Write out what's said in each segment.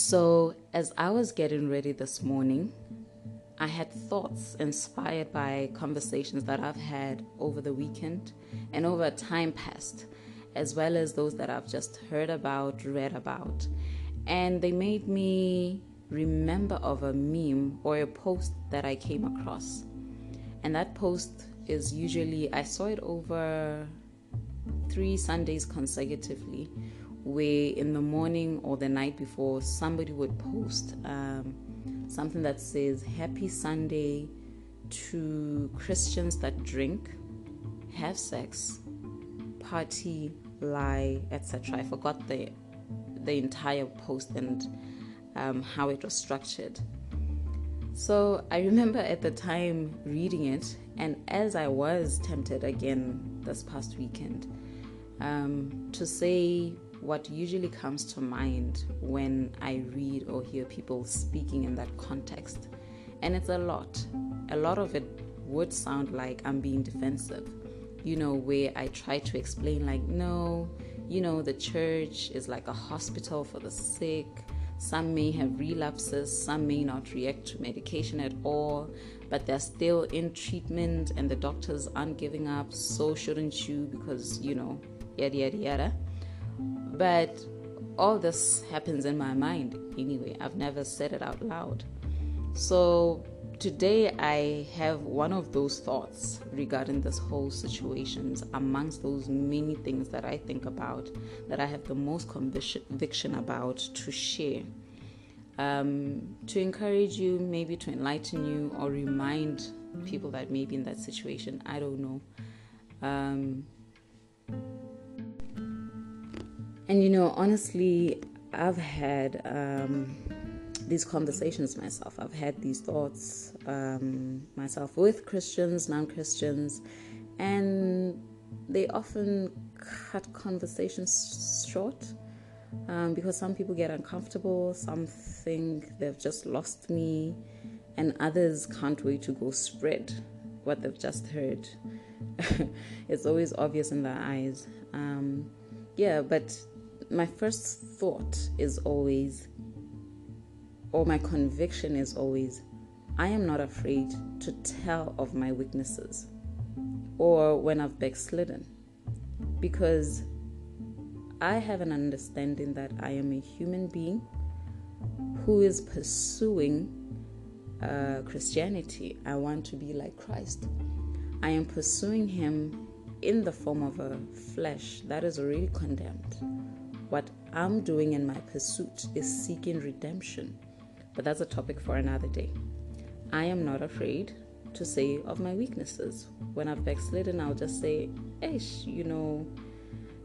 So, as I was getting ready this morning, I had thoughts inspired by conversations that I've had over the weekend and over time past, as well as those that I've just heard about, read about. And they made me remember of a meme or a post that I came across. And that post is usually, I saw it over three Sundays consecutively, where in the morning or the night before, somebody would post um, something that says, Happy Sunday to Christians that drink, have sex, party, lie, etc. I forgot the the entire post and um, how it was structured. So I remember at the time reading it, and as I was tempted again this past weekend um, to say what usually comes to mind when I read or hear people speaking in that context. And it's a lot. A lot of it would sound like I'm being defensive, you know, where I try to explain, like, no, you know, the church is like a hospital for the sick some may have relapses, some may not react to medication at all, but they're still in treatment and the doctors aren't giving up, so shouldn't you because, you know, yada yada yada. But all this happens in my mind anyway. I've never said it out loud. So today I have one of those thoughts regarding this whole situations amongst those many things that I think about that I have the most conviction about to share. Um, to encourage you, maybe to enlighten you or remind people that may be in that situation. I don't know. Um, and you know, honestly, I've had um, these conversations myself. I've had these thoughts um, myself with Christians, non Christians, and they often cut conversations short um, because some people get uncomfortable, some think they've just lost me, and others can't wait to go spread what they've just heard. it's always obvious in their eyes. Um, yeah, but my first thought is always or my conviction is always I am not afraid to tell of my weaknesses or when I've backslidden because I have an understanding that I am a human being who is pursuing uh, Christianity. I want to be like Christ. I am pursuing Him in the form of a flesh that is already condemned. What I'm doing in my pursuit is seeking redemption but that's a topic for another day. I am not afraid to say of my weaknesses. When I've backslidden, I'll just say, Ish, you know,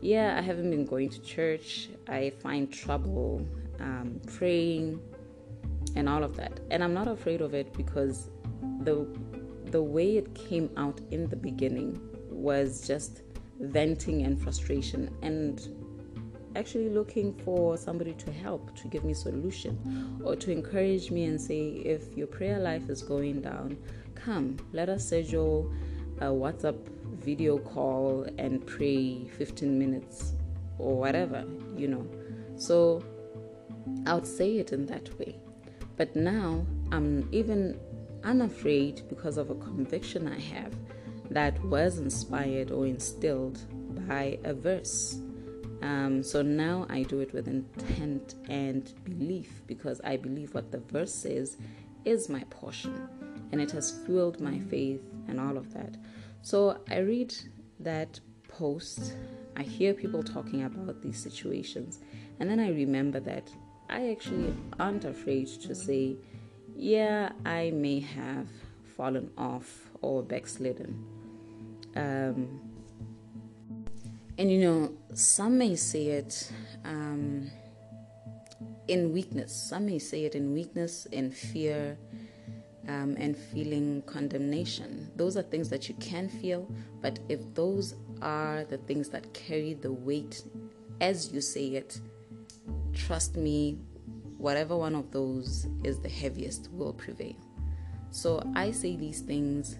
yeah, I haven't been going to church. I find trouble um, praying and all of that. And I'm not afraid of it because the the way it came out in the beginning was just venting and frustration and actually looking for somebody to help, to give me solution, or to encourage me and say, if your prayer life is going down, come, let us schedule a WhatsApp video call and pray 15 minutes or whatever, you know. So I would say it in that way. But now I'm even unafraid because of a conviction I have that was inspired or instilled by a verse um, so now I do it with intent and belief because I believe what the verse says is my portion and it has fueled my faith and all of that. So I read that post, I hear people talking about these situations, and then I remember that I actually aren't afraid to say, yeah, I may have fallen off or backslidden. Um, and you know, some may say it um, in weakness, some may say it in weakness, in fear, um, and feeling condemnation. Those are things that you can feel, but if those are the things that carry the weight as you say it, trust me, whatever one of those is the heaviest will prevail. So I say these things,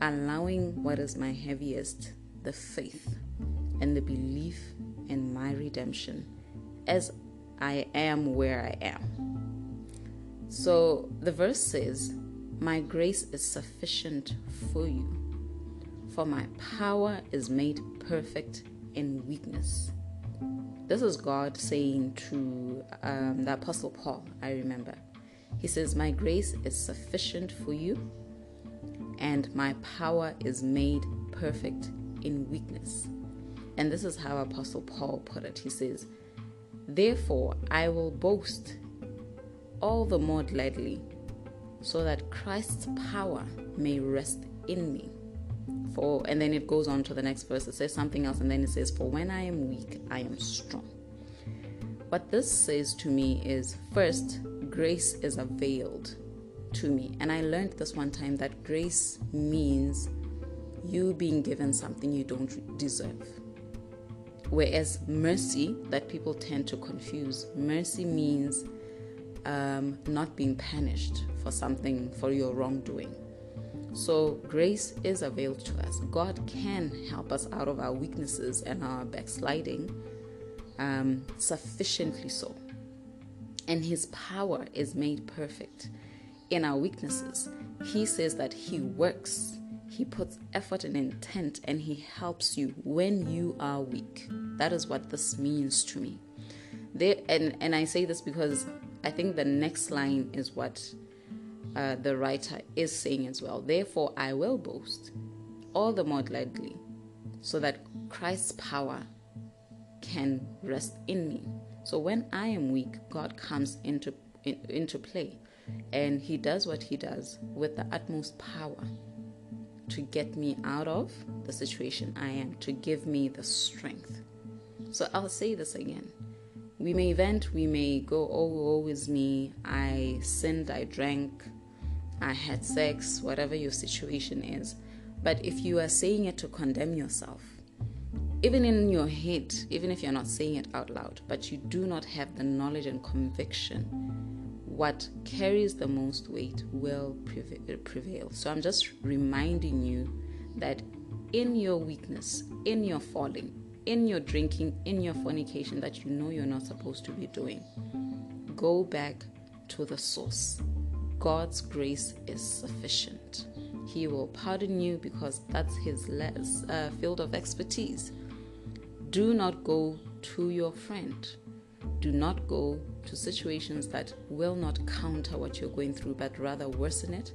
allowing what is my heaviest, the faith and the belief in my redemption as I am where I am. So the verse says, My grace is sufficient for you, for my power is made perfect in weakness. This is God saying to um, the Apostle Paul, I remember. He says, My grace is sufficient for you, and my power is made perfect in weakness. And this is how Apostle Paul put it. He says, Therefore, I will boast all the more gladly, so that Christ's power may rest in me. For and then it goes on to the next verse. It says something else, and then it says, For when I am weak, I am strong. What this says to me is first, grace is availed to me. And I learned this one time that grace means you being given something you don't deserve. Whereas mercy, that people tend to confuse, mercy means um, not being punished for something, for your wrongdoing. So, grace is availed to us. God can help us out of our weaknesses and our backsliding, um, sufficiently so. And His power is made perfect in our weaknesses. He says that He works he puts effort and intent and He helps you when you are weak. That is what this means to me. And, and I say this because I think the next line is what uh, the writer is saying as well. Therefore, I will boast all the more gladly, so that Christ's power can rest in me. So when I am weak, God comes into in, into play, and He does what He does with the utmost power to get me out of the situation I am, to give me the strength. So I'll say this again. We may vent, we may go, oh, woe is me. I sinned, I drank, I had sex, whatever your situation is. But if you are saying it to condemn yourself, even in your head, even if you're not saying it out loud, but you do not have the knowledge and conviction what carries the most weight will prevail. So I'm just reminding you that in your weakness, in your falling, in your drinking, in your fornication that you know you're not supposed to be doing, go back to the source. God's grace is sufficient. He will pardon you because that's His uh, field of expertise. Do not go to your friend do not go to situations that will not counter what you're going through, but rather worsen it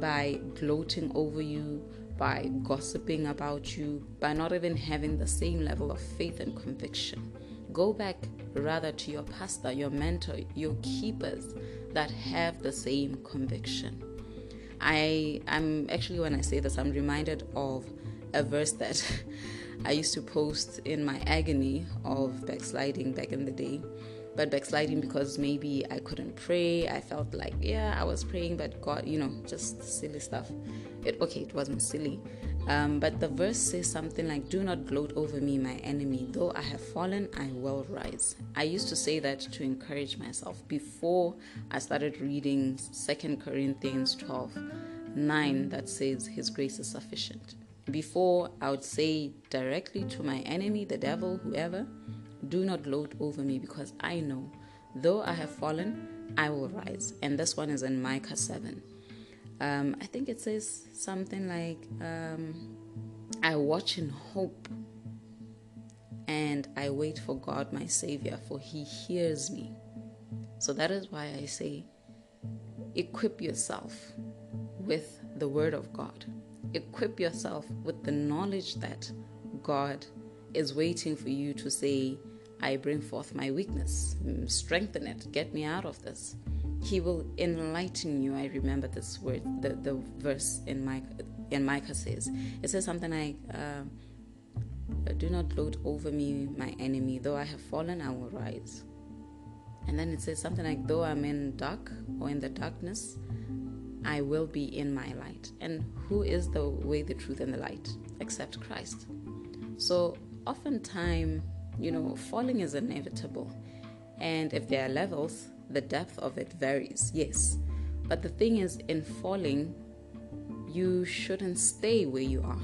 by gloating over you, by gossiping about you, by not even having the same level of faith and conviction. Go back rather to your pastor, your mentor, your keepers that have the same conviction. I am actually, when I say this, I'm reminded of a verse that I used to post in my agony of backsliding back in the day. But backsliding because maybe I couldn't pray. I felt like, yeah, I was praying, but God, you know, just silly stuff. It okay, it wasn't silly. Um, but the verse says something like, Do not gloat over me, my enemy. Though I have fallen, I will rise. I used to say that to encourage myself before I started reading Second Corinthians 12 9, that says, His grace is sufficient before I would say directly to my enemy, the devil, whoever, do not gloat over me because I know, though I have fallen, I will rise. And this one is in Micah 7. Um, I think it says something like, um, I watch in hope and I wait for God, my Savior, for He hears me. So that is why I say, equip yourself with the Word of God equip yourself with the knowledge that God is waiting for you to say, I bring forth my weakness, mm, strengthen it, get me out of this. He will enlighten you. I remember this word, the, the verse in Micah, in Micah says, it says something like, uh, Do not gloat over me, my enemy. Though I have fallen, I will rise. And then it says something like, Though I'm in dark or in the darkness, I will be in my light. And who is the way, the truth, and the light except Christ? So, oftentimes, you know, falling is inevitable. And if there are levels, the depth of it varies, yes. But the thing is, in falling, you shouldn't stay where you are.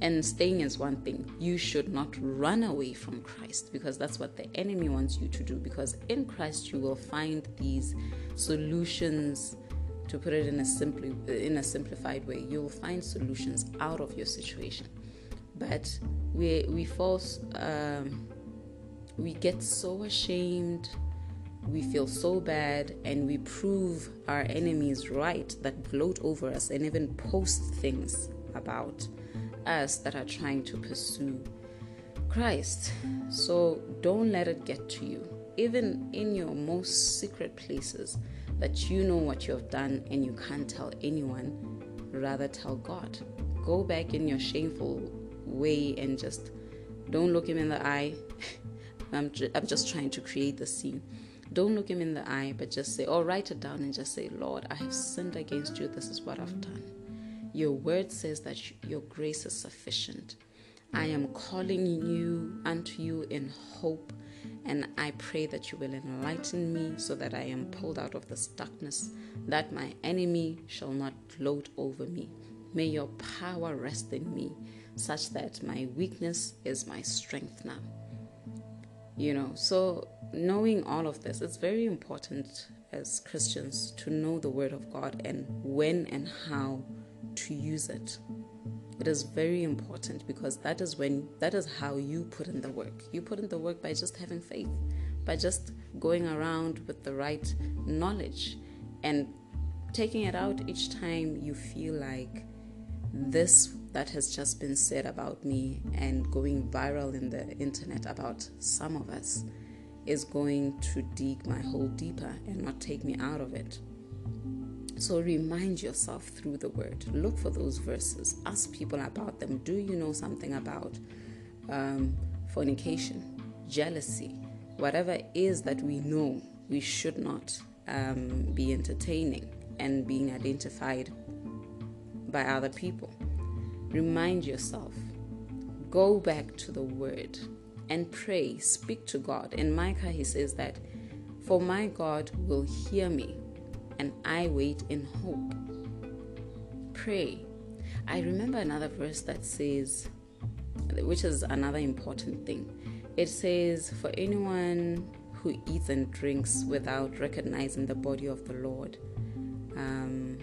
And staying is one thing. You should not run away from Christ because that's what the enemy wants you to do. Because in Christ you will find these solutions. To put it in a simply in a simplified way, you will find solutions out of your situation. But we we fall, um, we get so ashamed, we feel so bad, and we prove our enemies right that gloat over us and even post things about us that are trying to pursue Christ. So don't let it get to you, even in your most secret places that you know what you have done and you can't tell anyone, rather tell God. Go back in your shameful way and just don't look him in the eye. I'm, ju- I'm just trying to create the scene. Don't look him in the eye, but just say, or write it down and just say, Lord, I have sinned against you. This is what I've done. Your word says that your grace is sufficient. I am calling you unto you in hope, and I pray that you will enlighten me so that I am pulled out of this darkness, that my enemy shall not gloat over me. May your power rest in me, such that my weakness is my strength now. You know, so knowing all of this, it's very important as Christians to know the Word of God and when and how to use it. It is very important because that is when that is how you put in the work. You put in the work by just having faith, by just going around with the right knowledge and taking it out each time you feel like this that has just been said about me and going viral in the internet about some of us is going to dig my hole deeper and not take me out of it. So remind yourself through the word. Look for those verses. Ask people about them. Do you know something about um, fornication, jealousy, whatever it is that we know we should not um, be entertaining and being identified by other people? Remind yourself. Go back to the word and pray. Speak to God. In Micah, he says that, For my God will hear me and I wait in hope. Pray. I remember another verse that says, which is another important thing. It says, For anyone who eats and drinks without recognizing the body of the Lord, um,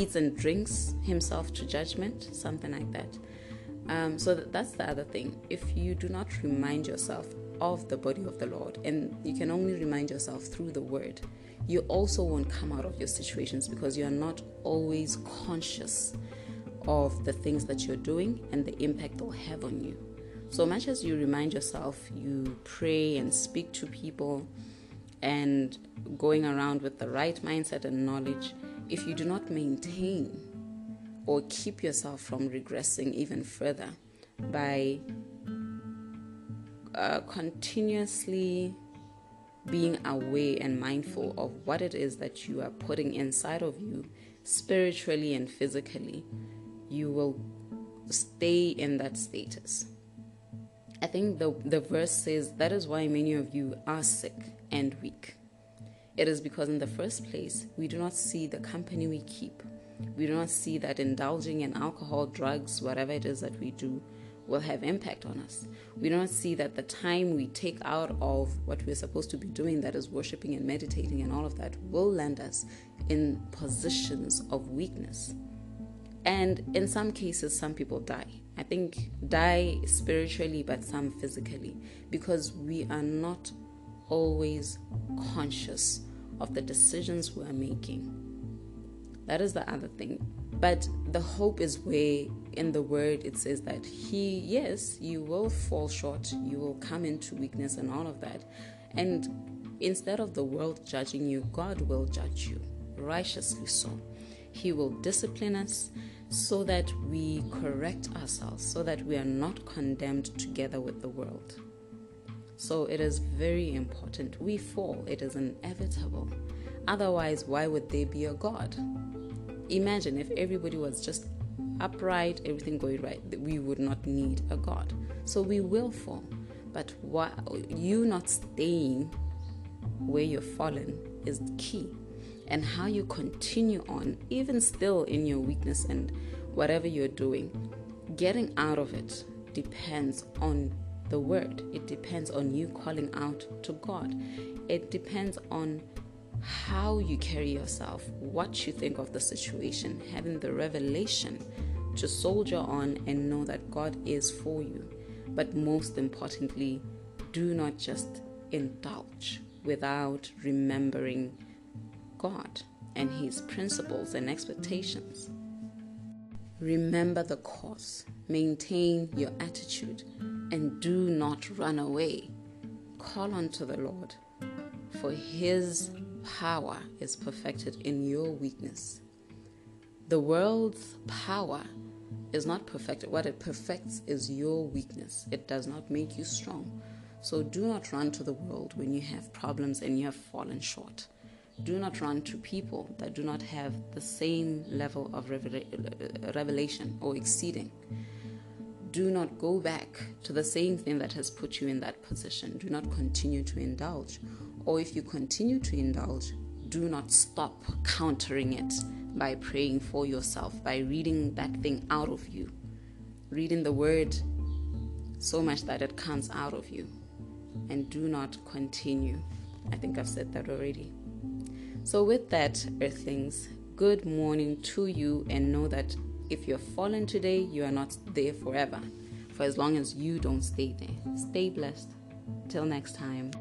eats and drinks himself to judgment, something like that. Um, so that's the other thing. If you do not remind yourself of the body of the Lord, and you can only remind yourself through the word, you also won't come out of your situations because you are not always conscious of the things that you're doing and the impact they'll have on you. So much as you remind yourself, you pray and speak to people and going around with the right mindset and knowledge, if you do not maintain or keep yourself from regressing even further by uh, continuously being aware and mindful of what it is that you are putting inside of you, spiritually and physically, you will stay in that status. I think the, the verse says that is why many of you are sick and weak. It is because, in the first place, we do not see the company we keep. We do not see that indulging in alcohol, drugs, whatever it is that we do, will have impact on us. We don't see that the time we take out of what we're supposed to be doing, that is worshiping and meditating and all of that, will land us in positions of weakness. And in some cases, some people die. I think die spiritually, but some physically, because we are not always conscious of the decisions we are making. That is the other thing. But the hope is where in the word it says that he yes you will fall short you will come into weakness and all of that and instead of the world judging you god will judge you righteously so he will discipline us so that we correct ourselves so that we are not condemned together with the world so it is very important we fall it is inevitable otherwise why would there be a god imagine if everybody was just upright, everything going right, we would not need a God. So we will fall. But what, you not staying where you're fallen is key. And how you continue on, even still in your weakness and whatever you're doing, getting out of it depends on the word. It depends on you calling out to God. It depends on how you carry yourself, what you think of the situation, having the revelation to soldier on and know that God is for you. But most importantly, do not just indulge without remembering God and His principles and expectations. Remember the cause, maintain your attitude, and do not run away. Call unto the Lord, for His power is perfected in your weakness. The world's power is not perfected. What it perfects is your weakness, it does not make you strong. So do not run to the world when you have problems and you have fallen short. Do not run to people that do not have the same level of revelation or exceeding. Do not go back to the same thing that has put you in that position. Do not continue to indulge. Or if you continue to indulge, do not stop countering it by praying for yourself, by reading that thing out of you, reading the word so much that it comes out of you. And do not continue. I think I've said that already. So, with that, Earthlings, good morning to you, and know that if you're fallen today, you are not there forever. For as long as you don't stay there, stay blessed. Till next time.